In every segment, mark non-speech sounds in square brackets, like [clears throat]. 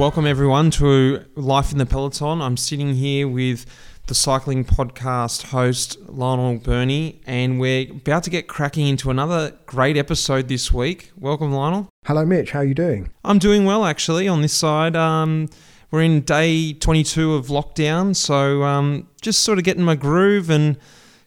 welcome everyone to Life in the Peloton. I'm sitting here with the cycling podcast host Lionel Birnie, and we're about to get cracking into another great episode this week. Welcome, Lionel. Hello, Mitch. How are you doing? I'm doing well, actually. On this side, um, we're in day 22 of lockdown, so um, just sort of getting my groove and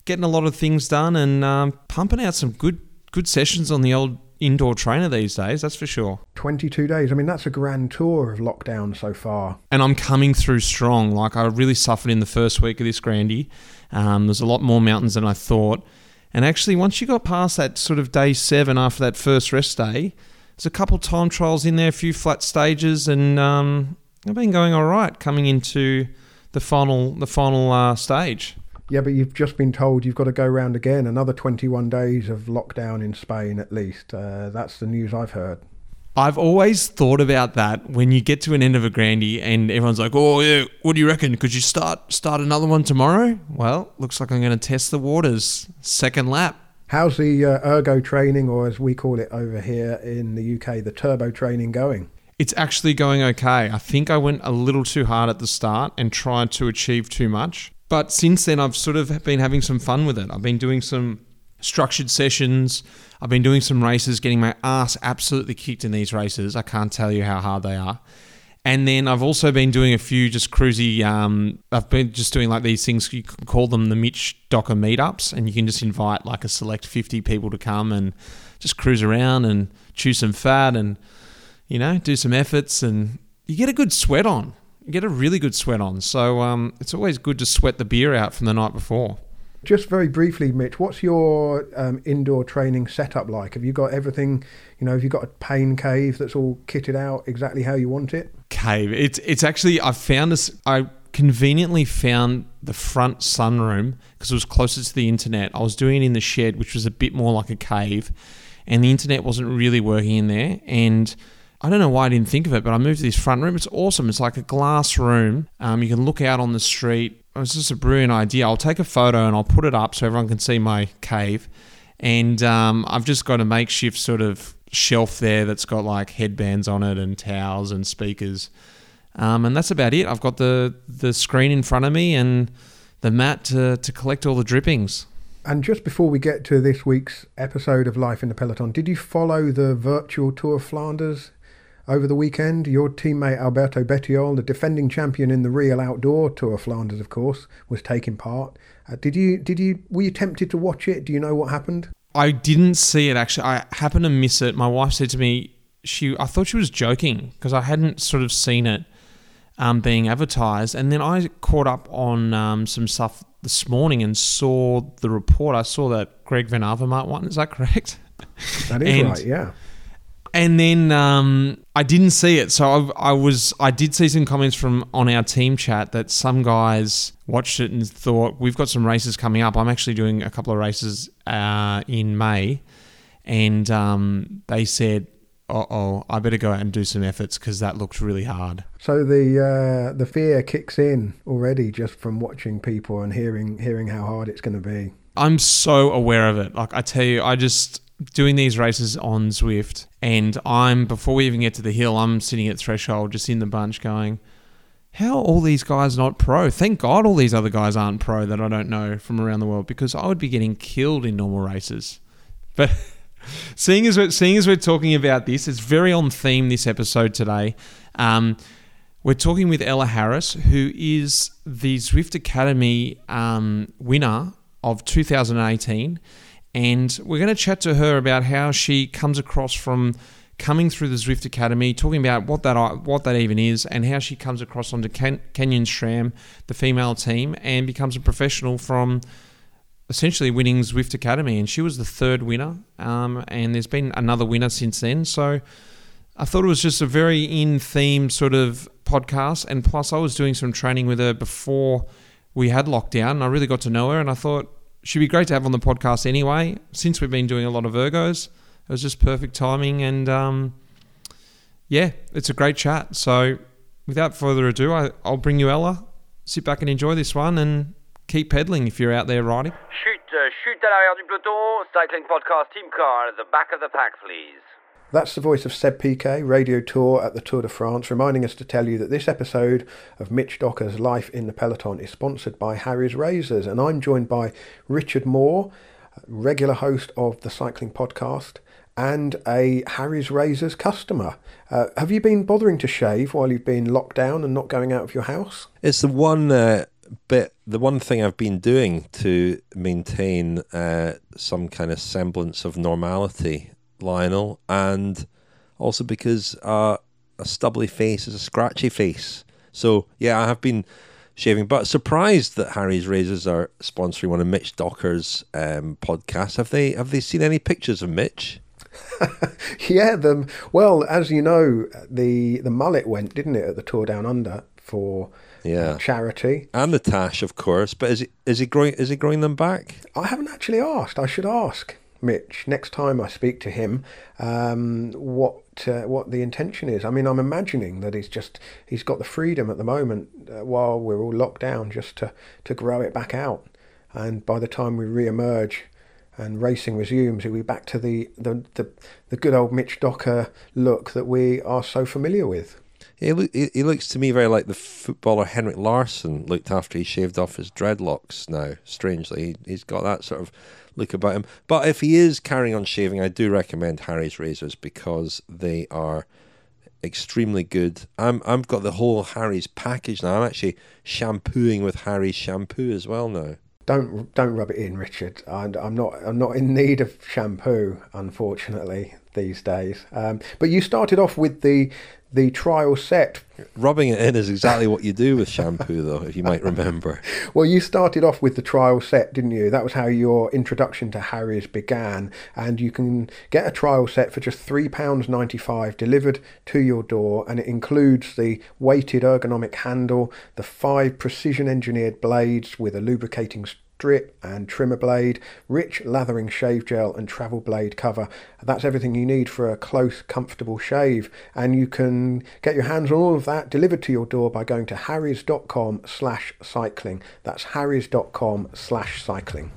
getting a lot of things done, and um, pumping out some good good sessions on the old indoor trainer these days, that's for sure. 22 days. I mean, that's a grand tour of lockdown so far. And I'm coming through strong. Like, I really suffered in the first week of this Grandy. Um, there's a lot more mountains than I thought. And actually, once you got past that sort of day seven after that first rest day, there's a couple time trials in there, a few flat stages, and um, I've been going all right coming into the final the final uh, stage. Yeah, but you've just been told you've got to go round again. Another 21 days of lockdown in Spain, at least. Uh, that's the news I've heard. I've always thought about that when you get to an end of a grandy and everyone's like, "Oh, yeah, what do you reckon? Could you start start another one tomorrow?" Well, looks like I'm going to test the waters. Second lap. How's the uh, ergo training, or as we call it over here in the UK, the turbo training going? It's actually going okay. I think I went a little too hard at the start and tried to achieve too much. But since then, I've sort of been having some fun with it. I've been doing some structured sessions. I've been doing some races, getting my ass absolutely kicked in these races. I can't tell you how hard they are. And then I've also been doing a few just cruisy. Um, I've been just doing like these things. You can call them the Mitch Docker meetups, and you can just invite like a select fifty people to come and just cruise around and chew some fat and you know do some efforts, and you get a good sweat on get a really good sweat on. So um, it's always good to sweat the beer out from the night before. Just very briefly, Mitch, what's your um, indoor training setup like? Have you got everything? You know, have you got a pain cave that's all kitted out exactly how you want it? Cave. It's it's actually I found this. I conveniently found the front sunroom because it was closer to the internet. I was doing it in the shed, which was a bit more like a cave, and the internet wasn't really working in there. And I don't know why I didn't think of it, but I moved to this front room. It's awesome. It's like a glass room. Um, you can look out on the street. It was just a brilliant idea. I'll take a photo and I'll put it up so everyone can see my cave. And um, I've just got a makeshift sort of shelf there that's got like headbands on it and towels and speakers. Um, and that's about it. I've got the, the screen in front of me and the mat to, to collect all the drippings. And just before we get to this week's episode of Life in the Peloton, did you follow the virtual Tour of Flanders over the weekend, your teammate Alberto Bettiol, the defending champion in the real outdoor tour of Flanders, of course, was taking part. Uh, did you? Did you? Were you tempted to watch it? Do you know what happened? I didn't see it actually. I happened to miss it. My wife said to me, she I thought she was joking because I hadn't sort of seen it um, being advertised, and then I caught up on um, some stuff this morning and saw the report. I saw that Greg Van Avermaet one. Is that correct? That is [laughs] and, right. Yeah and then um, I didn't see it, so I, I, was I did see some comments from on our team chat that some guys watched it and thought we've got some races coming up. I'm actually doing a couple of races uh, in May, and um, they said, "Oh, I better go out and do some efforts because that looks really hard." So the uh, the fear kicks in already just from watching people and hearing hearing how hard it's going to be. I'm so aware of it. Like I tell you, I just doing these races on Zwift, and I'm before we even get to the hill, I'm sitting at threshold, just in the bunch, going, "How all these guys not pro? Thank God all these other guys aren't pro that I don't know from around the world, because I would be getting killed in normal races." [laughs] But seeing as we're, seeing as we're talking about this, it's very on theme this episode today. Um, we're talking with Ella Harris, who is the Zwift Academy um, winner of 2018 and we're going to chat to her about how she comes across from coming through the Zwift Academy, talking about what that what that even is, and how she comes across onto Ken, Canyon SRAM, the female team, and becomes a professional from essentially winning Zwift Academy. And she was the third winner, um, and there's been another winner since then. So I thought it was just a very in theme sort of podcast, and plus I was doing some training with her before we had lockdown, and I really got to know her, and I thought she'd be great to have on the podcast anyway. Since we've been doing a lot of ergos, it was just perfect timing, and um, yeah, it's a great chat. So, without further ado, I, I'll bring you Ella. Sit back and enjoy this one, and keep pedaling if you're out there riding. Shoot, uh, chute à l'arrière du peloton, cycling podcast team car at the back of the pack, please. That's the voice of Seb Piquet, radio tour at the Tour de France, reminding us to tell you that this episode of Mitch Docker's Life in the Peloton is sponsored by Harry's Razors, and I'm joined by Richard Moore, regular host of the Cycling Podcast, and a Harry's Razors customer. Uh, have you been bothering to shave while you've been locked down and not going out of your house? It's the one uh, bit, the one thing I've been doing to maintain uh, some kind of semblance of normality Lionel, and also because uh, a stubbly face is a scratchy face. So yeah, I have been shaving, but surprised that Harry's Razors are sponsoring one of Mitch Docker's um, podcasts. Have they have they seen any pictures of Mitch? [laughs] yeah, the well, as you know, the the mullet went, didn't it, at the Tour Down Under for yeah. charity and the tash, of course. But is he is he growing is he growing them back? I haven't actually asked. I should ask. Mitch next time I speak to him um, what uh, what the intention is. I mean, I'm imagining that he's just he's got the freedom at the moment uh, while we're all locked down just to to grow it back out, and by the time we re-emerge and racing resumes, he'll be back to the the the, the good old Mitch Docker look that we are so familiar with. He, he, looks to me very like the footballer Henrik Larsson looked after he shaved off his dreadlocks. Now, strangely, he, he's got that sort of look about him. But if he is carrying on shaving, I do recommend Harry's razors because they are extremely good. I'm I've got the whole Harry's package now. I'm actually shampooing with Harry's shampoo as well now. Don't don't rub it in, Richard. I'm, I'm not I'm not in need of shampoo, unfortunately, these days. Um, but you started off with the the trial set. Rubbing it in is exactly what you do with shampoo, though, if you might remember. [laughs] well, you started off with the trial set, didn't you? That was how your introduction to Harry's began. And you can get a trial set for just £3.95 delivered to your door. And it includes the weighted ergonomic handle, the five precision engineered blades with a lubricating strip and trimmer blade, rich lathering shave gel and travel blade cover. That's everything you need for a close, comfortable shave. And you can get your hands on all of that delivered to your door by going to harrys.com slash cycling. That's harrys.com slash cycling.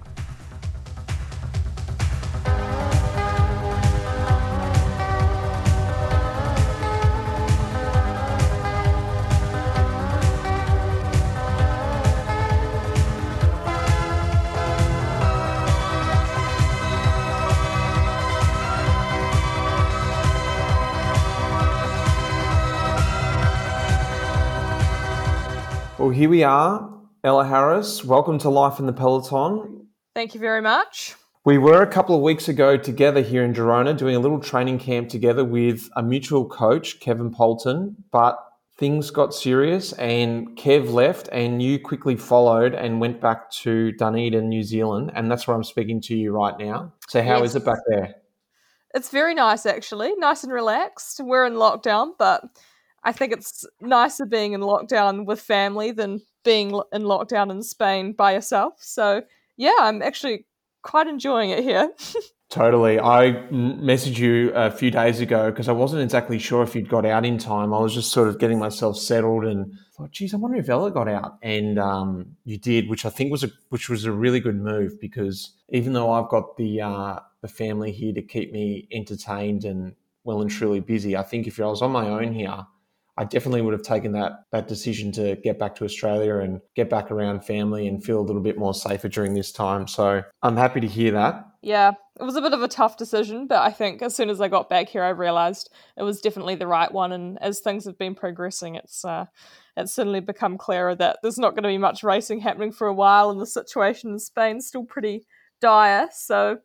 Here we are. Ella Harris, welcome to Life in the Peloton. Thank you very much. We were a couple of weeks ago together here in Girona doing a little training camp together with a mutual coach, Kevin Poulton, but things got serious and Kev left and you quickly followed and went back to Dunedin, New Zealand. And that's where I'm speaking to you right now. So, how yes. is it back there? It's very nice, actually. Nice and relaxed. We're in lockdown, but I think it's nicer being in lockdown with family than being in lockdown in Spain by yourself. So, yeah, I'm actually quite enjoying it here. [laughs] Totally. I messaged you a few days ago because I wasn't exactly sure if you'd got out in time. I was just sort of getting myself settled and thought, geez, I wonder if Ella got out. And um, you did, which I think was a which was a really good move because even though I've got the uh, the family here to keep me entertained and well and truly busy, I think if I was on my own here, I definitely would have taken that that decision to get back to Australia and get back around family and feel a little bit more safer during this time. So I'm happy to hear that. Yeah, it was a bit of a tough decision, but I think as soon as I got back here, I realised it was definitely the right one. And as things have been progressing, it's uh, it's certainly become clearer that there's not going to be much racing happening for a while, and the situation in Spain's still pretty dire. So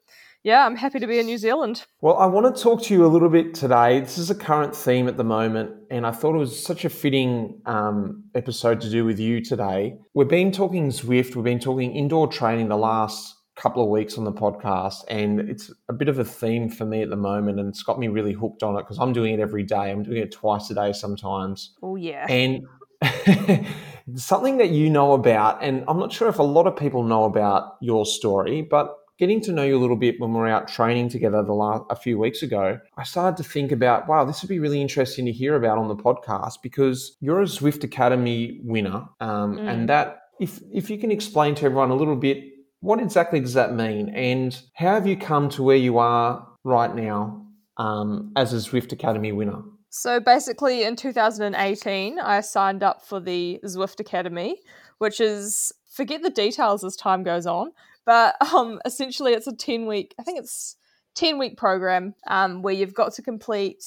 yeah, I'm happy to be in New Zealand. Well, I want to talk to you a little bit today. This is a current theme at the moment, and I thought it was such a fitting um, episode to do with you today. We've been talking Zwift, we've been talking indoor training the last couple of weeks on the podcast, and it's a bit of a theme for me at the moment, and it's got me really hooked on it because I'm doing it every day. I'm doing it twice a day sometimes. Oh, yeah. And [laughs] something that you know about, and I'm not sure if a lot of people know about your story, but getting to know you a little bit when we were out training together the last a few weeks ago, I started to think about, wow, this would be really interesting to hear about on the podcast because you're a Zwift Academy winner, um, mm. and that if if you can explain to everyone a little bit what exactly does that mean, and how have you come to where you are right now um, as a Zwift Academy winner? So basically, in 2018, I signed up for the Zwift Academy, which is forget the details as time goes on, but um, essentially it's a 10 week, I think it's 10 week program um, where you've got to complete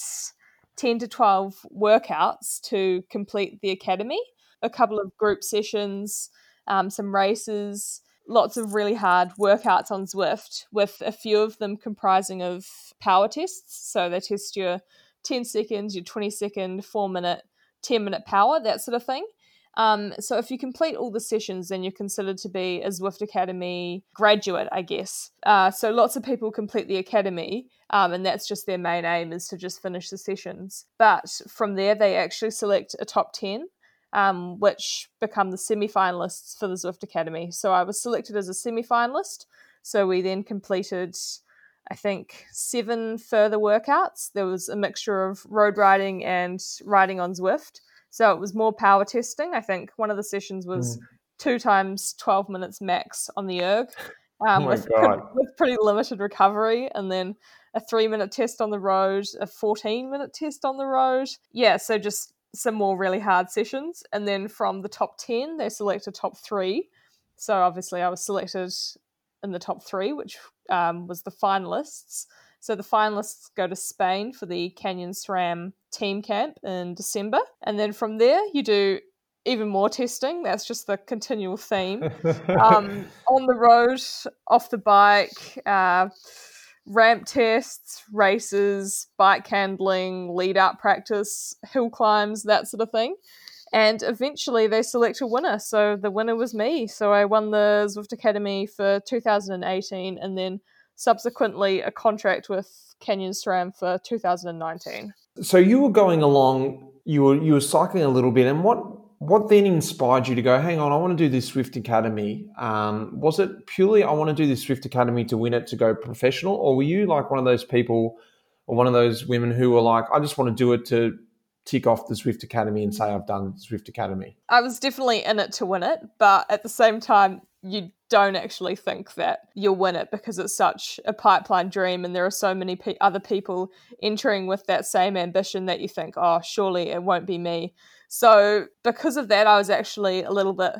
10 to 12 workouts to complete the academy, a couple of group sessions, um, some races, lots of really hard workouts on Zwift, with a few of them comprising of power tests. So they test your 10 seconds, your 20 second, four minute, 10 minute power, that sort of thing. Um, so if you complete all the sessions, then you're considered to be a Zwift Academy graduate, I guess. Uh, so lots of people complete the academy, um, and that's just their main aim is to just finish the sessions. But from there, they actually select a top 10 um, which become the semi-finalists for the Zwift Academy. So I was selected as a semi-finalist. So we then completed, I think, seven further workouts. There was a mixture of road riding and riding on Zwift. So it was more power testing. I think one of the sessions was mm. two times 12 minutes max on the erg. [laughs] Um, oh with, pretty, with pretty limited recovery, and then a three minute test on the road, a 14 minute test on the road. Yeah, so just some more really hard sessions. And then from the top 10, they select a top three. So obviously, I was selected in the top three, which um, was the finalists. So the finalists go to Spain for the Canyon SRAM team camp in December. And then from there, you do even more testing. That's just the continual theme. [laughs] um, on the road, off the bike, uh, ramp tests, races, bike handling, lead out practice, hill climbs, that sort of thing. And eventually they select a winner. So the winner was me. So I won the Zwift Academy for 2018 and then subsequently a contract with Canyon SRAM for 2019. So you were going along, you were you were cycling a little bit, and what what then inspired you to go, hang on, I want to do this Zwift Academy? Um, was it purely I want to do this Zwift Academy to win it to go professional? Or were you like one of those people or one of those women who were like, I just want to do it to tick off the Zwift Academy and say I've done Zwift Academy? I was definitely in it to win it, but at the same time, you don't actually think that you'll win it because it's such a pipeline dream and there are so many pe- other people entering with that same ambition that you think, oh, surely it won't be me. So, because of that, I was actually a little bit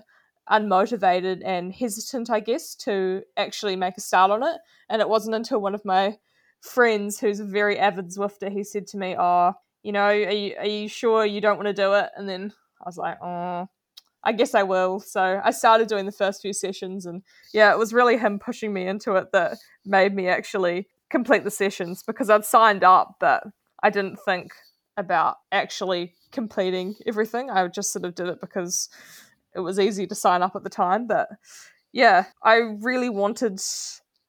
unmotivated and hesitant, I guess, to actually make a start on it. And it wasn't until one of my friends, who's a very avid Zwifter, he said to me, Oh, you know, are you, are you sure you don't want to do it? And then I was like, Oh, I guess I will. So I started doing the first few sessions, and yeah, it was really him pushing me into it that made me actually complete the sessions because I'd signed up, but I didn't think about actually completing everything. I just sort of did it because it was easy to sign up at the time. But yeah, I really wanted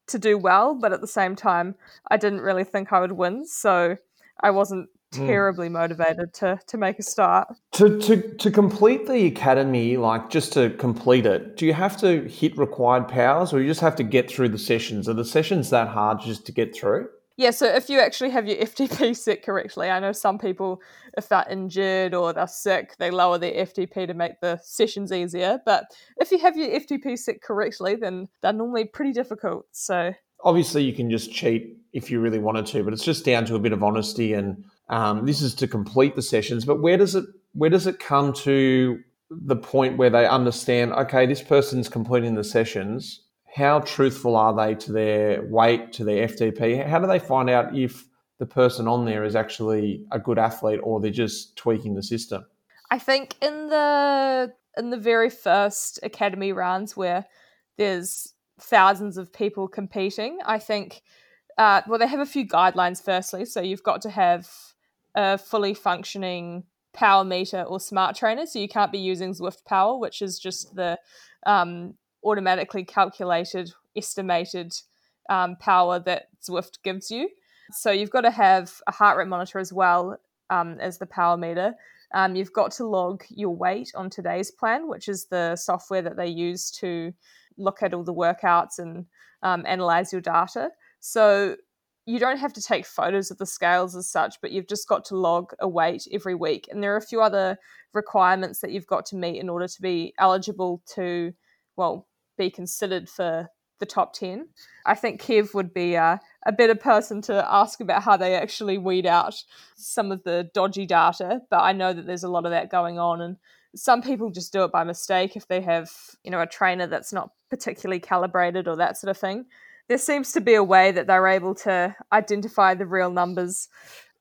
to do well, but at the same time, I didn't really think I would win. So I wasn't. Terribly mm. motivated to to make a start. To to to complete the academy, like just to complete it, do you have to hit required powers, or you just have to get through the sessions? Are the sessions that hard just to get through? Yeah, so if you actually have your [laughs] FTP set correctly, I know some people, if they're injured or they're sick, they lower their FTP to make the sessions easier. But if you have your FTP set correctly, then they're normally pretty difficult. So obviously, you can just cheat if you really wanted to, but it's just down to a bit of honesty. And um, this is to complete the sessions. But where does it where does it come to the point where they understand? Okay, this person's completing the sessions how truthful are they to their weight, to their FTP? How do they find out if the person on there is actually a good athlete or they're just tweaking the system? I think in the in the very first academy rounds where there's thousands of people competing, I think uh, well they have a few guidelines firstly. So you've got to have a fully functioning power meter or smart trainer. So you can't be using Zwift Power, which is just the um, automatically calculated, estimated um, power that Zwift gives you. So you've got to have a heart rate monitor as well um, as the power meter. Um, you've got to log your weight on today's plan, which is the software that they use to look at all the workouts and um, analyze your data. So you don't have to take photos of the scales as such, but you've just got to log a weight every week. And there are a few other requirements that you've got to meet in order to be eligible to, well, be considered for the top 10. I think Kev would be a better person to ask about how they actually weed out some of the dodgy data, but I know that there's a lot of that going on and some people just do it by mistake if they have, you know, a trainer that's not particularly calibrated or that sort of thing. There seems to be a way that they're able to identify the real numbers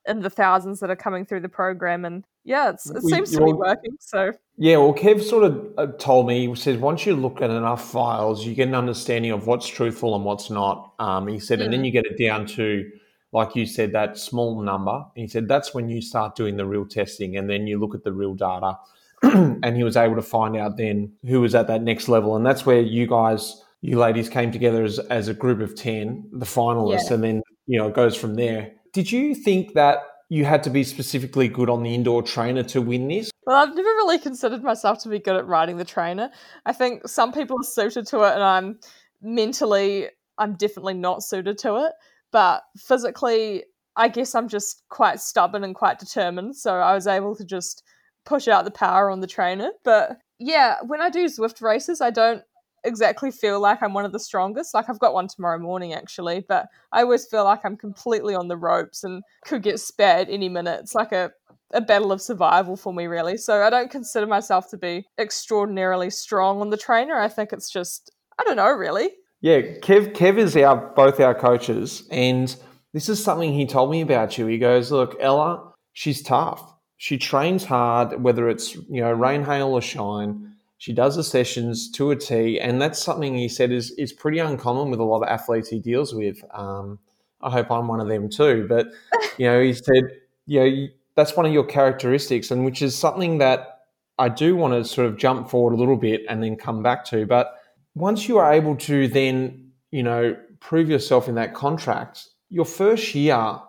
in the thousands that are coming through the program and yeah it seems to be working so. Yeah well kev sort of uh, told me he says once you look at enough files you get an understanding of what's truthful and what's not. Um, he said mm. and then you get it down to like you said that small number. He said that's when you start doing the real testing and then you look at the real data [clears throat] and he was able to find out then who was at that next level and that's where you guys you ladies came together as, as a group of 10 the finalists yeah. and then you know it goes from there did you think that you had to be specifically good on the indoor trainer to win this? Well, I've never really considered myself to be good at riding the trainer. I think some people are suited to it, and I'm mentally, I'm definitely not suited to it. But physically, I guess I'm just quite stubborn and quite determined. So I was able to just push out the power on the trainer. But yeah, when I do Zwift races, I don't exactly feel like I'm one of the strongest. Like I've got one tomorrow morning actually, but I always feel like I'm completely on the ropes and could get spared any minute. It's like a a battle of survival for me really. So I don't consider myself to be extraordinarily strong on the trainer. I think it's just I don't know really. Yeah, Kev Kev is our both our coaches and this is something he told me about you. He goes, "Look, Ella, she's tough. She trains hard whether it's, you know, rain, hail or shine." She does the sessions to a T, and that's something he said is is pretty uncommon with a lot of athletes he deals with. Um, I hope I'm one of them too. But [laughs] you know, he said, you know, that's one of your characteristics, and which is something that I do want to sort of jump forward a little bit and then come back to. But once you are able to then, you know, prove yourself in that contract, your first year,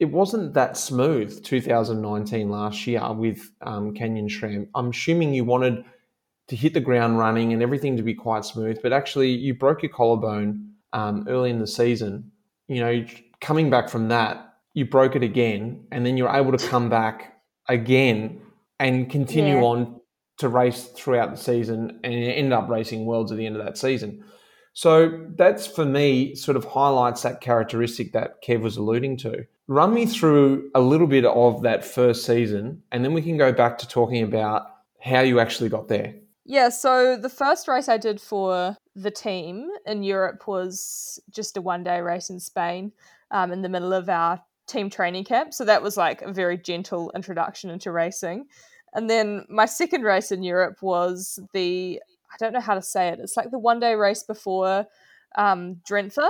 it wasn't that smooth. 2019 last year with um, Canyon SRAM. I'm assuming you wanted to hit the ground running and everything to be quite smooth. But actually, you broke your collarbone um, early in the season. You know, coming back from that, you broke it again, and then you're able to come back again and continue yeah. on to race throughout the season and end up racing worlds at the end of that season. So that's for me sort of highlights that characteristic that Kev was alluding to. Run me through a little bit of that first season, and then we can go back to talking about how you actually got there. Yeah, so the first race I did for the team in Europe was just a one day race in Spain um, in the middle of our team training camp. So that was like a very gentle introduction into racing. And then my second race in Europe was the, I don't know how to say it, it's like the one day race before um, Drenthe,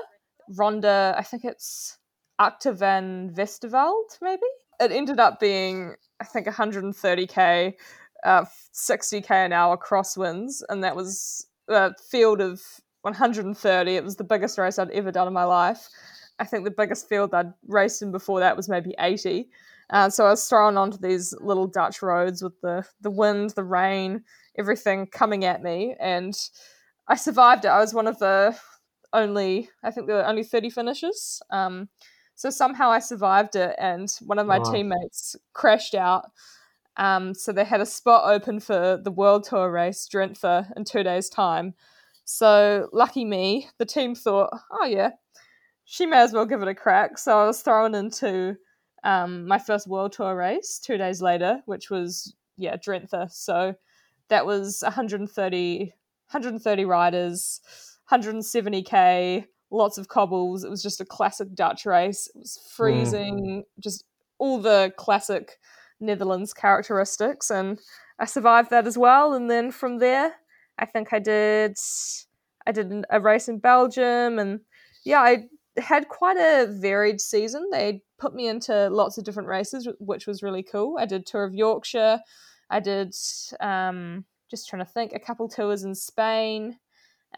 Ronde, I think it's Acht van Westerveld, maybe? It ended up being, I think, 130k uh, 60k an hour crosswinds, and that was a field of 130. It was the biggest race I'd ever done in my life. I think the biggest field I'd raced in before that was maybe 80. Uh, so I was thrown onto these little Dutch roads with the the wind, the rain, everything coming at me, and I survived it. I was one of the only, I think there were only 30 finishes. Um, so somehow I survived it, and one of my wow. teammates crashed out um, so they had a spot open for the World Tour race, Drenthe, in two days' time. So lucky me, the team thought, oh yeah, she may as well give it a crack. So I was thrown into um, my first World Tour race two days later, which was yeah Drenthe. So that was 130, 130 riders, 170k, lots of cobbles. It was just a classic Dutch race. It was freezing, mm. just all the classic Netherlands characteristics, and I survived that as well. And then from there, I think I did I did a race in Belgium, and yeah, I had quite a varied season. They put me into lots of different races, which was really cool. I did Tour of Yorkshire. I did um, just trying to think a couple tours in Spain,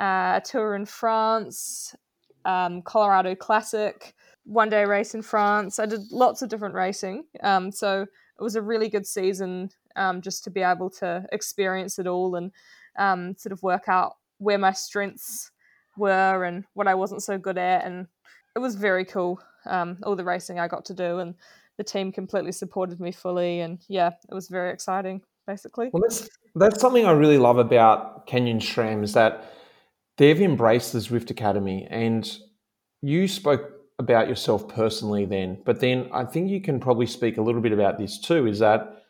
uh, a tour in France, um, Colorado Classic, one day race in France. I did lots of different racing. Um, so it was a really good season um, just to be able to experience it all and um, sort of work out where my strengths were and what I wasn't so good at. And it was very cool, um, all the racing I got to do. And the team completely supported me fully. And yeah, it was very exciting, basically. Well, that's, that's something I really love about Canyon SRAM is that they've embraced the Zwift Academy, and you spoke about yourself personally then, but then I think you can probably speak a little bit about this too. Is that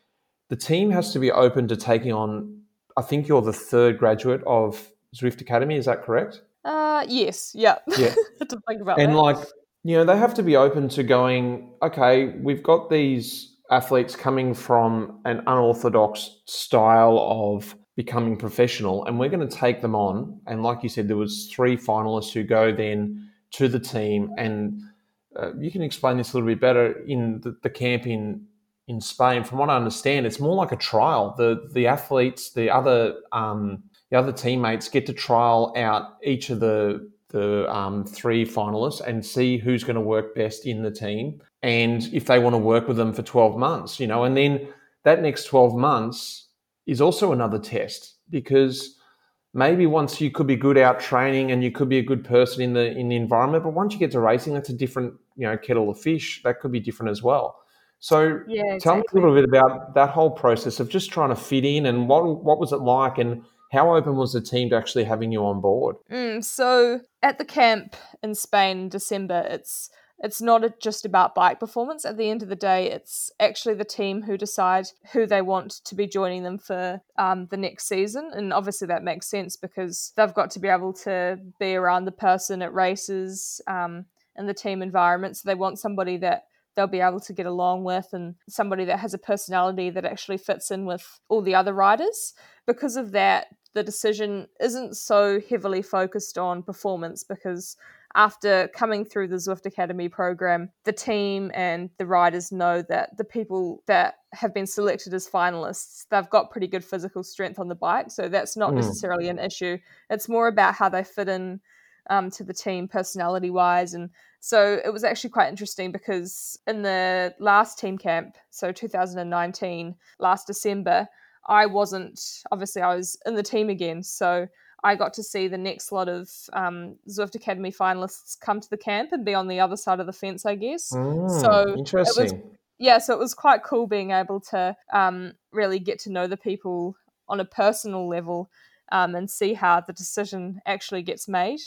the team has to be open to taking on? I think you're the third graduate of Zwift Academy. Is that correct? Uh, yes. Yeah. Yeah. [laughs] to think about and that. like you know they have to be open to going okay we've got these athletes coming from an unorthodox style of becoming professional and we're going to take them on and like you said there was three finalists who go then to the team and uh, you can explain this a little bit better in the, the camp in in Spain. From what I understand it's more like a trial. The the athletes the other um, the other teammates get to trial out each of the the um, three finalists and see who's going to work best in the team and if they want to work with them for 12 months you know? And then that next 12 months is also another test because maybe once you could be good out training and you could be a good person in the in the environment but once you get to racing that's a different you know kettle of fish. That could be different as well. So yeah, tell me a little bit about that whole process of just trying to fit in and what what was it like and how open was the team to actually having you on board? Mm, so at the camp in Spain in December, it's it's not just about bike performance. At the end of the day, it's actually the team who decide who they want to be joining them for um, the next season. And obviously, that makes sense because they've got to be able to be around the person at races um, and the team environment. So they want somebody that they'll be able to get along with and somebody that has a personality that actually fits in with all the other riders. Because of that, the decision isn't so heavily focused on performance because after coming through the Zwift Academy program, the team and the riders know that the people that have been selected as finalists, they've got pretty good physical strength on the bike. So that's not mm. necessarily an issue. It's more about how they fit in um, to the team personality wise. And so it was actually quite interesting because in the last team camp, so 2019, last December, I wasn't obviously I was in the team again, so I got to see the next lot of um, Zwift Academy finalists come to the camp and be on the other side of the fence, I guess. Mm, so interesting. Was, yeah, so it was quite cool being able to um, really get to know the people on a personal level um, and see how the decision actually gets made.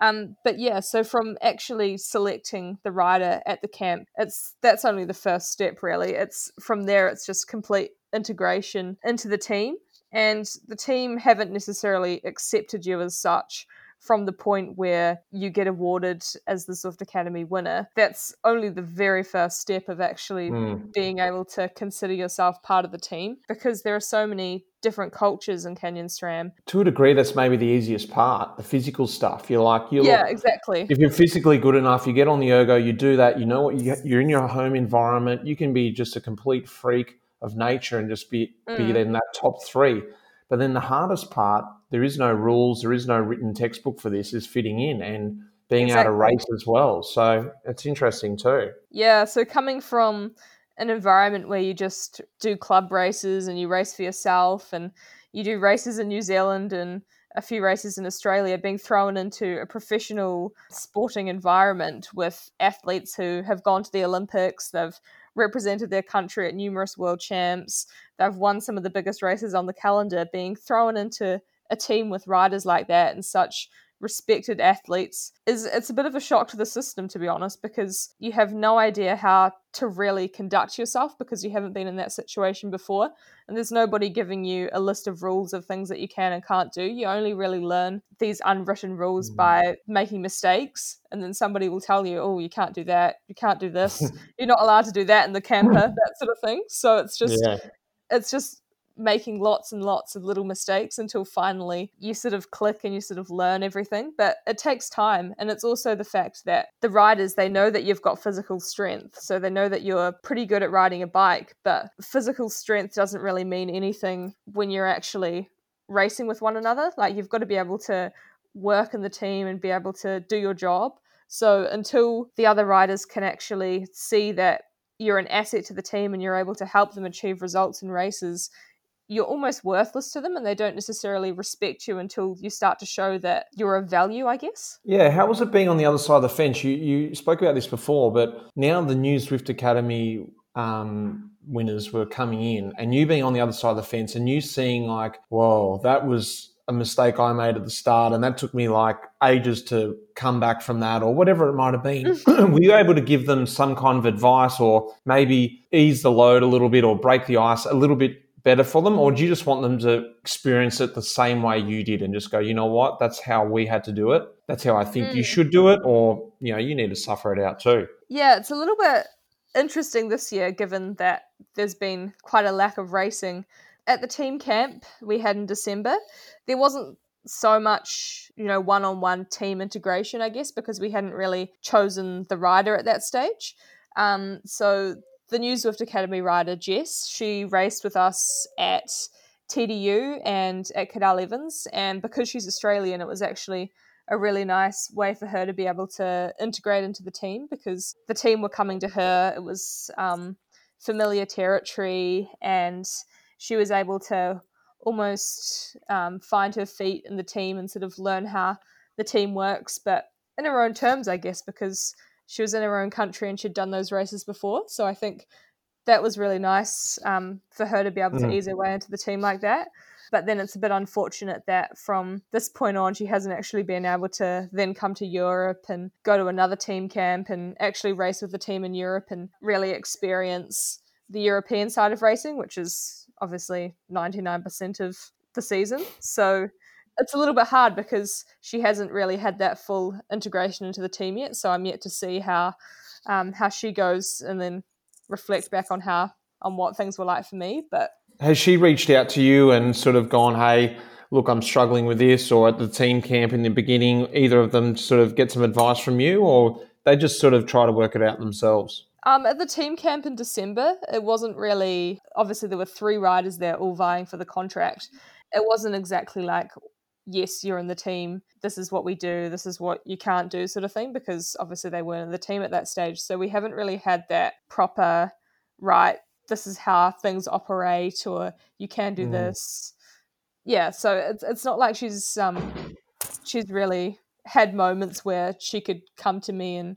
Um, but yeah, so from actually selecting the rider at the camp, it's that's only the first step really. It's from there it's just complete integration into the team. And the team haven't necessarily accepted you as such from the point where you get awarded as the Zwift Academy winner. That's only the very first step of actually mm. being able to consider yourself part of the team because there are so many different cultures in Canyon SRAM. To a degree, that's maybe the easiest part, the physical stuff. You're like, you yeah, exactly. If you're physically good enough, you get on the ergo, you do that. You know what? You, you're in your home environment. You can be just a complete freak of nature and just be mm. be in that top three. But then the hardest part, there is no rules, there is no written textbook for this, is fitting in and being exactly. able to race as well. So it's interesting too. Yeah. So coming from an environment where you just do club races and you race for yourself and you do races in New Zealand and a few races in Australia, being thrown into a professional sporting environment with athletes who have gone to the Olympics, they've represented their country at numerous world champs. They've won some of the biggest races on the calendar, being thrown into a team with riders like that and such respected athletes is it's a bit of a shock to the system to be honest because you have no idea how to really conduct yourself because you haven't been in that situation before and there's nobody giving you a list of rules of things that you can and can't do you only really learn these unwritten rules mm. by making mistakes and then somebody will tell you oh you can't do that you can't do this [laughs] you're not allowed to do that in the camper [laughs] that sort of thing so it's just yeah. it's just making lots and lots of little mistakes until finally you sort of click and you sort of learn everything. But it takes time and it's also the fact that the riders they know that you've got physical strength so they know that you're pretty good at riding a bike but physical strength doesn't really mean anything when you're actually racing with one another. Like you've got to be able to work in the team and be able to do your job. So until the other riders can actually see that you're an asset to the team and you're able to help them achieve results in races you're almost worthless to them and they don't necessarily respect you until you start to show that you're of value, I guess. Yeah, how was it being on the other side of the fence? You you spoke about this before, but now the new Zwift Academy um, winners were coming in and you being on the other side of the fence and you seeing like, whoa, that was a mistake I made at the start, and that took me like ages to come back from that, or whatever it might have been. [clears throat] Were you able to give them some kind of advice, or maybe ease the load a little bit, or break the ice a little bit better for them, or do you just want them to experience it the same way you did and just go, you know what, that's how we had to do it. That's how I think mm. you should do it, or you know, you need to suffer it out too. Yeah, it's a little bit interesting this year, given that there's been quite a lack of racing at the team camp we had in December. There wasn't so much, you know, one on one team integration, I guess, because we hadn't really chosen the rider at that stage. Um, so the New Zwift Academy rider, Jess, she raced with us at TDU and at Cadel Evans. And because she's Australian, it was actually a really nice way for her to be able to integrate into the team because the team were coming to her. It was um, familiar territory, and she was able to almost um, find her feet in the team and sort of learn how the team works, but in her own terms, I guess, because she was in her own country and she'd done those races before. So I think that was really nice um, for her to be able to mm. ease her way into the team like that. But then it's a bit unfortunate that from this point on, she hasn't actually been able to then come to Europe and go to another team camp and actually race with the team in Europe and really experience the European side of racing, which is obviously 99% of the season. So it's a little bit hard because she hasn't really had that full integration into the team yet. So I'm yet to see how um, how she goes and then reflect back on how on what things were like for me. But has she reached out to you and sort of gone, "Hey, look, I'm struggling with this," or at the team camp in the beginning, either of them sort of get some advice from you, or they just sort of try to work it out themselves? Um, at the team camp in December, it wasn't really obviously there were three riders there all vying for the contract. It wasn't exactly like yes, you're in the team. This is what we do. This is what you can't do, sort of thing, because obviously they weren't in the team at that stage. So we haven't really had that proper, right, this is how things operate, or you can do mm. this. Yeah, so it's, it's not like she's um she's really had moments where she could come to me and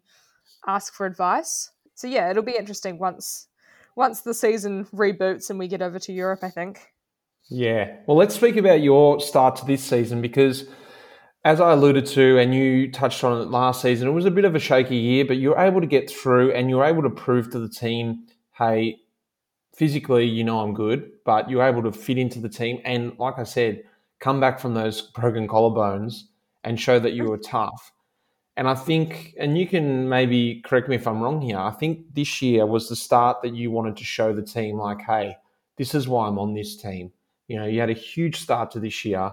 ask for advice. So yeah, it'll be interesting once once the season reboots and we get over to Europe, I think. Yeah. Well, let's speak about your start to this season because, as I alluded to, and you touched on it last season, it was a bit of a shaky year, but you were able to get through and you were able to prove to the team, hey, physically, you know, I'm good, but you're able to fit into the team. And like I said, come back from those broken collarbones and show that you were tough. And I think, and you can maybe correct me if I'm wrong here, I think this year was the start that you wanted to show the team, like, hey, this is why I'm on this team you know, you had a huge start to this year.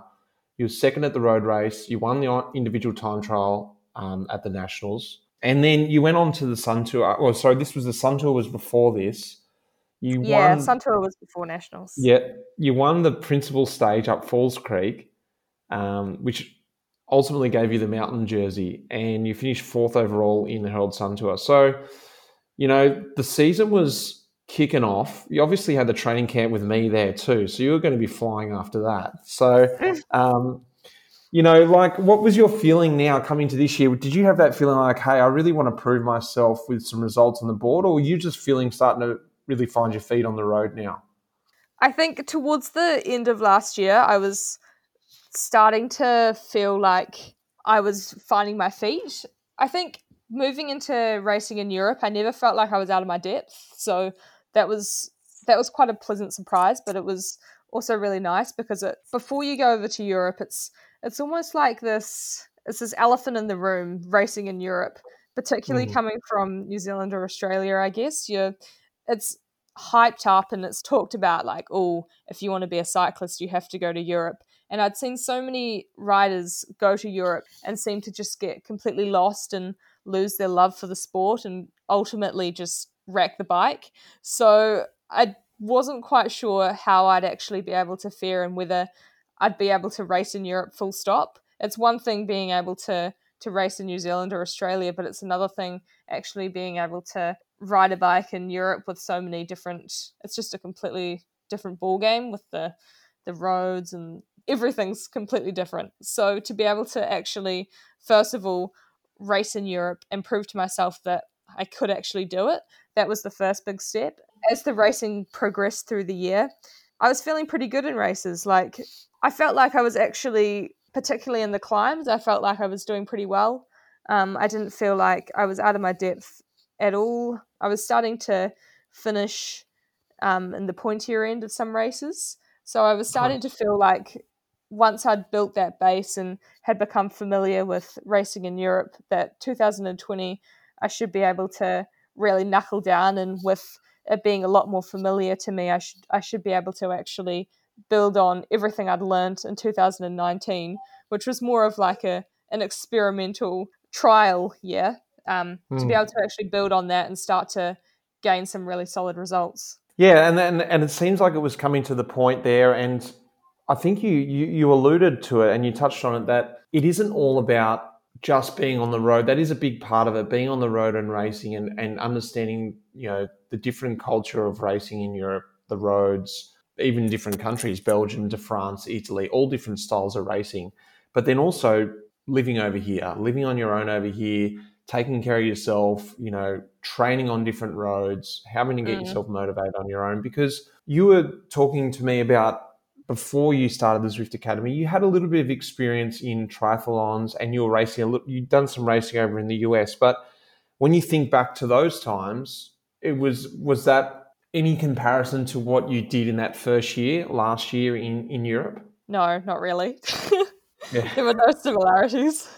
You were second at the road race. You won the individual time trial um, at the Nationals. And then you went on to the Sun Tour. Oh, sorry, this was the Sun Tour was before this. You yeah, won, Sun Tour was before Nationals. Yeah, you won the principal stage up Falls Creek, um, which ultimately gave you the mountain jersey, and you finished fourth overall in the Herald Sun Tour. So, you know, the season was kicking off. You obviously had the training camp with me there too, so you were going to be flying after that. So, [laughs] um, you know, like, what was your feeling now coming to this year? Did you have that feeling like, hey, I really want to prove myself with some results on the board, or were you just feeling starting to really find your feet on the road now? I think towards the end of last year, I was starting to feel like I was finding my feet. I think moving into racing in Europe, I never felt like I was out of my depth. So that was that was quite a pleasant surprise, but it was also really nice because it before you go over to Europe, it's it's almost like this it's this elephant in the room racing in Europe, particularly mm. coming from New Zealand or Australia, I guess. You're it's hyped up and it's talked about like, oh, if you want to be a cyclist, you have to go to Europe. And I'd seen so many riders go to Europe and seem to just get completely lost and lose their love for the sport and ultimately just wreck the bike. So I wasn't quite sure how I'd actually be able to fare and whether I'd be able to race in Europe full stop. It's one thing being able to to race in New Zealand or Australia, but it's another thing actually being able to ride a bike in Europe with so many different it's just a completely different ball game with the the roads and everything's completely different. So to be able to actually first of all race in Europe and prove to myself that I could actually do it that was the first big step. As the racing progressed through the year, I was feeling pretty good in races. Like I felt like I was actually, particularly in the climbs, I felt like I was doing pretty well. Um, I didn't feel like I was out of my depth at all. I was starting to finish um, in the pointier end of some races. So I was starting to feel like once I'd built that base and had become familiar with racing in Europe, that 2020 I should be able to really knuckle down and with it being a lot more familiar to me, I should I should be able to actually build on everything I'd learned in 2019, which was more of like a an experimental trial year. Um, mm. To be hmm. able to actually build on that and start to gain some really solid results. Yeah, and and, and it seems like it was coming to the point there, and I think you, you you alluded to it and you touched on it that it isn't all about just being on the road. That is a big part of it, being on the road and racing and, and understanding, you know, the different culture of racing in Europe, the roads, even different countries, Belgium to France, Italy, all different styles of racing. But then also living over here, living on your own over here, taking care of yourself, you know, training on different roads, having to get mm. yourself motivated on your own. Because you were talking to me about before you started the Zwift Academy, you had a little bit of experience in triathlons and you were racing a little, you'd done some racing over in the US. But when you think back to those times, it was was that any comparison to what you did in that first year last year in, in Europe? No, not really. [laughs] yeah. There were no similarities.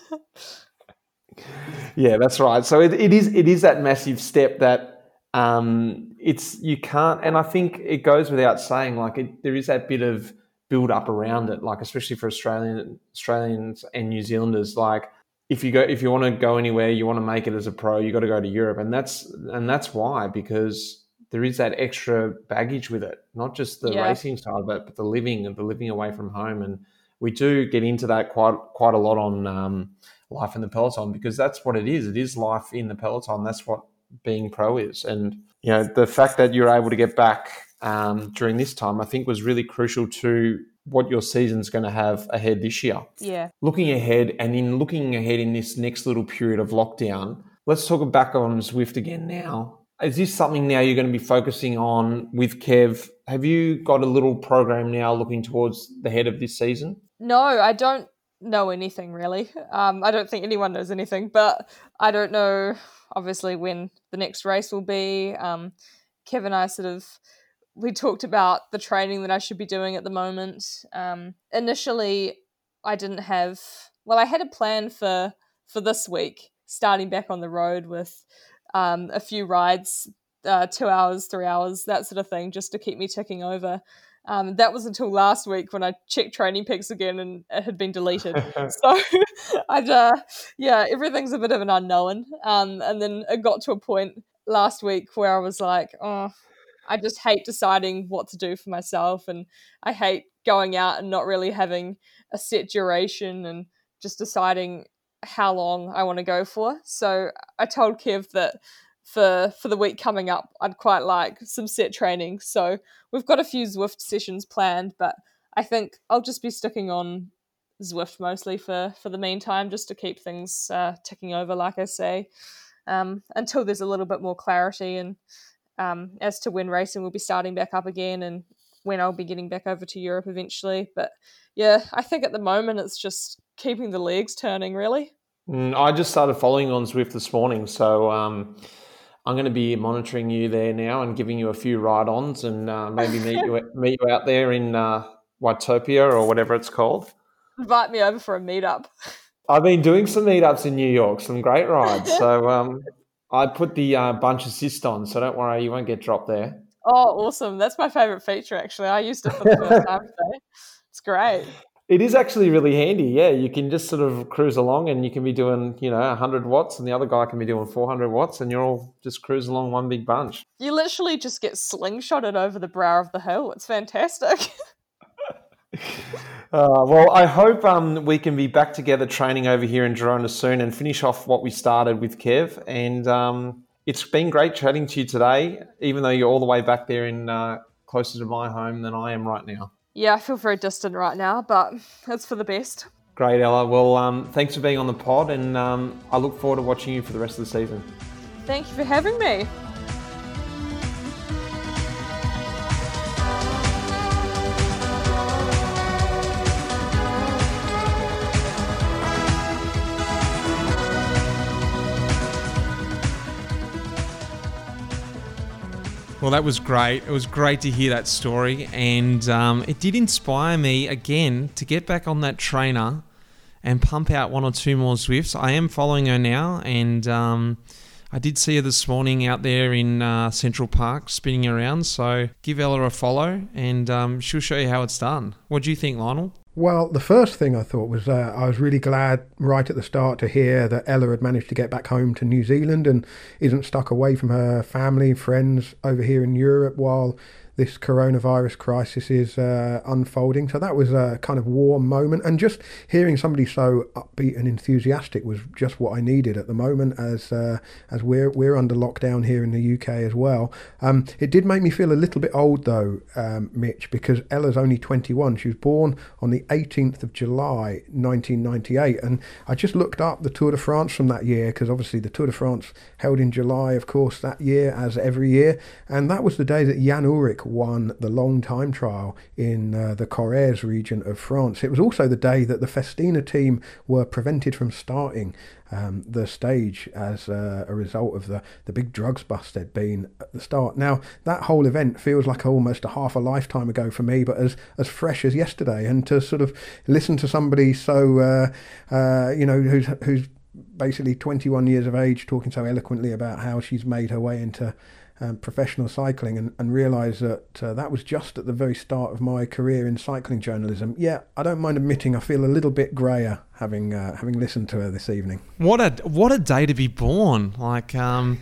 yeah, that's right. So it, it is it is that massive step that um, it's you can't, and I think it goes without saying. Like it, there is that bit of build up around it, like especially for Australian Australians and New Zealanders, like if you go if you want to go anywhere, you want to make it as a pro, you got to go to Europe, and that's and that's why because there is that extra baggage with it, not just the yeah. racing side of it, but the living and the living away from home, and we do get into that quite quite a lot on um, life in the peloton because that's what it is. It is life in the peloton. That's what being pro is, and you know the fact that you're able to get back um, during this time, I think was really crucial to what your season's going to have ahead this year. Yeah. Looking ahead and in looking ahead in this next little period of lockdown, let's talk back on Zwift again now. Is this something now you're going to be focusing on with Kev? Have you got a little program now looking towards the head of this season? No, I don't know anything really. Um, I don't think anyone knows anything, but I don't know obviously when the next race will be. Um, Kev and I sort of we talked about the training that I should be doing at the moment. Um, initially, I didn't have. Well, I had a plan for for this week, starting back on the road with um, a few rides, uh, two hours, three hours, that sort of thing, just to keep me ticking over. Um, that was until last week when I checked TrainingPeaks again and it had been deleted. [laughs] so [laughs] I'd, uh, yeah, everything's a bit of an unknown. Um, and then it got to a point last week where I was like, oh, I just hate deciding what to do for myself, and I hate going out and not really having a set duration and just deciding how long I want to go for. So I told Kev that for for the week coming up, I'd quite like some set training. So we've got a few Zwift sessions planned, but I think I'll just be sticking on Zwift mostly for for the meantime, just to keep things uh, ticking over, like I say, um, until there's a little bit more clarity and um, as to when racing will be starting back up again and when I'll be getting back over to Europe eventually. But yeah, I think at the moment it's just keeping the legs turning, really. Mm, I just started following on Zwift this morning, so um, I'm going to be monitoring you there now and giving you a few ride-ons and uh, maybe meet you [laughs] meet you out there in uh, Watopia or whatever it's called. Invite me over for a meetup. I've been doing some meetups in New York, some great rides. So um, [laughs] I put the uh, bunch assist on, so don't worry, you won't get dropped there. Oh, awesome! That's my favorite feature. Actually, I used it for the first time today. It's great. It is actually really handy. Yeah, you can just sort of cruise along, and you can be doing, you know, 100 watts, and the other guy can be doing 400 watts, and you're all just cruise along one big bunch. You literally just get slingshotted over the brow of the hill. It's fantastic. [laughs] [laughs] Uh, well, I hope um, we can be back together training over here in Girona soon and finish off what we started with Kev. And um, it's been great chatting to you today, even though you're all the way back there in uh, closer to my home than I am right now. Yeah, I feel very distant right now, but it's for the best. Great, Ella. Well, um, thanks for being on the pod, and um, I look forward to watching you for the rest of the season. Thank you for having me. Well, that was great. It was great to hear that story, and um, it did inspire me again to get back on that trainer and pump out one or two more Zwifts. I am following her now, and um, I did see her this morning out there in uh, Central Park spinning around. So give Ella a follow, and um, she'll show you how it's done. What do you think, Lionel? Well, the first thing I thought was uh, I was really glad right at the start to hear that Ella had managed to get back home to New Zealand and isn't stuck away from her family, and friends over here in Europe while this coronavirus crisis is uh, unfolding. So that was a kind of warm moment, and just hearing somebody so upbeat and enthusiastic was just what I needed at the moment. As uh, as we're we're under lockdown here in the UK as well. Um, it did make me feel a little bit old though, um, Mitch, because Ella's only 21. She was born on the 18th of July 1998, and I just looked up the Tour de France from that year because obviously the Tour de France held in July, of course, that year as every year, and that was the day that Jan Ullrich won the long time trial in uh, the Corrèze region of France. It was also the day that the Festina team were prevented from starting um, the stage as uh, a result of the, the big drugs bust there'd been at the start. Now, that whole event feels like almost a half a lifetime ago for me, but as, as fresh as yesterday. And to sort of listen to somebody so, uh, uh you know, who's, who's basically 21 years of age talking so eloquently about how she's made her way into um, professional cycling and, and realise that uh, that was just at the very start of my career in cycling journalism. Yeah, I don't mind admitting I feel a little bit grayer having uh, having listened to her this evening. What a what a day to be born! Like um,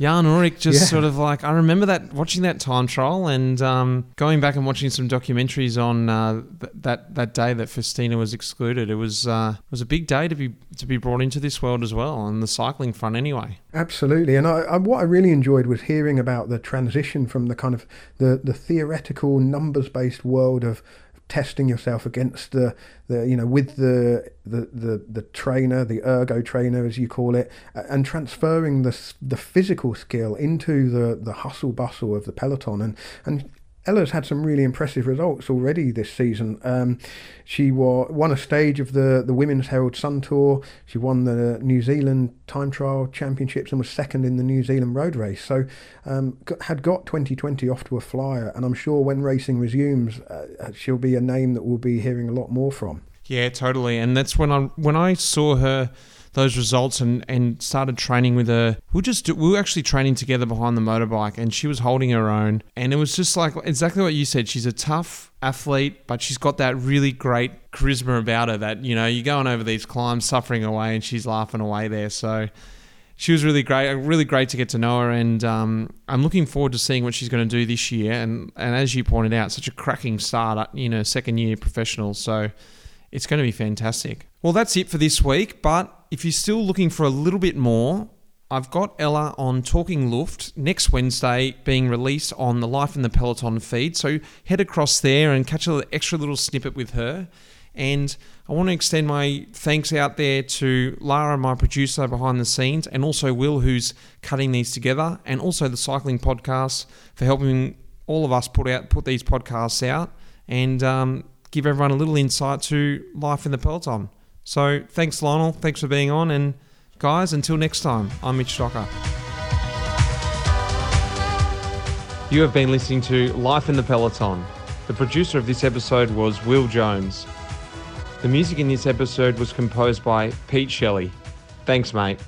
Jan Ullrich just yeah. sort of like I remember that watching that time trial and um, going back and watching some documentaries on uh, th- that that day that Festina was excluded. It was uh, it was a big day to be to be brought into this world as well on the cycling front anyway. Absolutely, and I, I, what I really enjoyed was hearing about the transition from the kind of the the theoretical numbers based world of testing yourself against the, the you know with the, the the the trainer the ergo trainer as you call it and transferring the the physical skill into the the hustle bustle of the peloton. And and Ella's had some really impressive results already this season. Um, she won a stage of the, the Women's Herald Sun Tour. She won the New Zealand Time Trial Championships and was second in the New Zealand Road Race. So um, had got 2020 off to a flyer, and I'm sure when racing resumes, uh, she'll be a name that we'll be hearing a lot more from. Yeah, totally. And that's when I when I saw her those results and, and started training with her. We just we were actually training together behind the motorbike, and she was holding her own. And it was just like exactly what you said. She's a tough athlete, but she's got that really great charisma about her. That you know, you're going over these climbs, suffering away, and she's laughing away there. So she was really great, really great to get to know her, and um, I'm looking forward to seeing what she's going to do this year. And and as you pointed out, such a cracking start, you know, second year professional. So it's going to be fantastic. Well, that's it for this week. But if you're still looking for a little bit more, I've got Ella on Talking Luft next Wednesday being released on the Life in the Peloton feed. So head across there and catch a extra little snippet with her. And I want to extend my thanks out there to Lara, my producer behind the scenes, and also Will, who's cutting these together, and also the Cycling Podcast for helping all of us put out put these podcasts out. And um, give everyone a little insight to life in the peloton. So thanks, Lionel. Thanks for being on. And guys, until next time, I'm Mitch Docker. You have been listening to Life in the Peloton. The producer of this episode was Will Jones. The music in this episode was composed by Pete Shelley. Thanks, mate.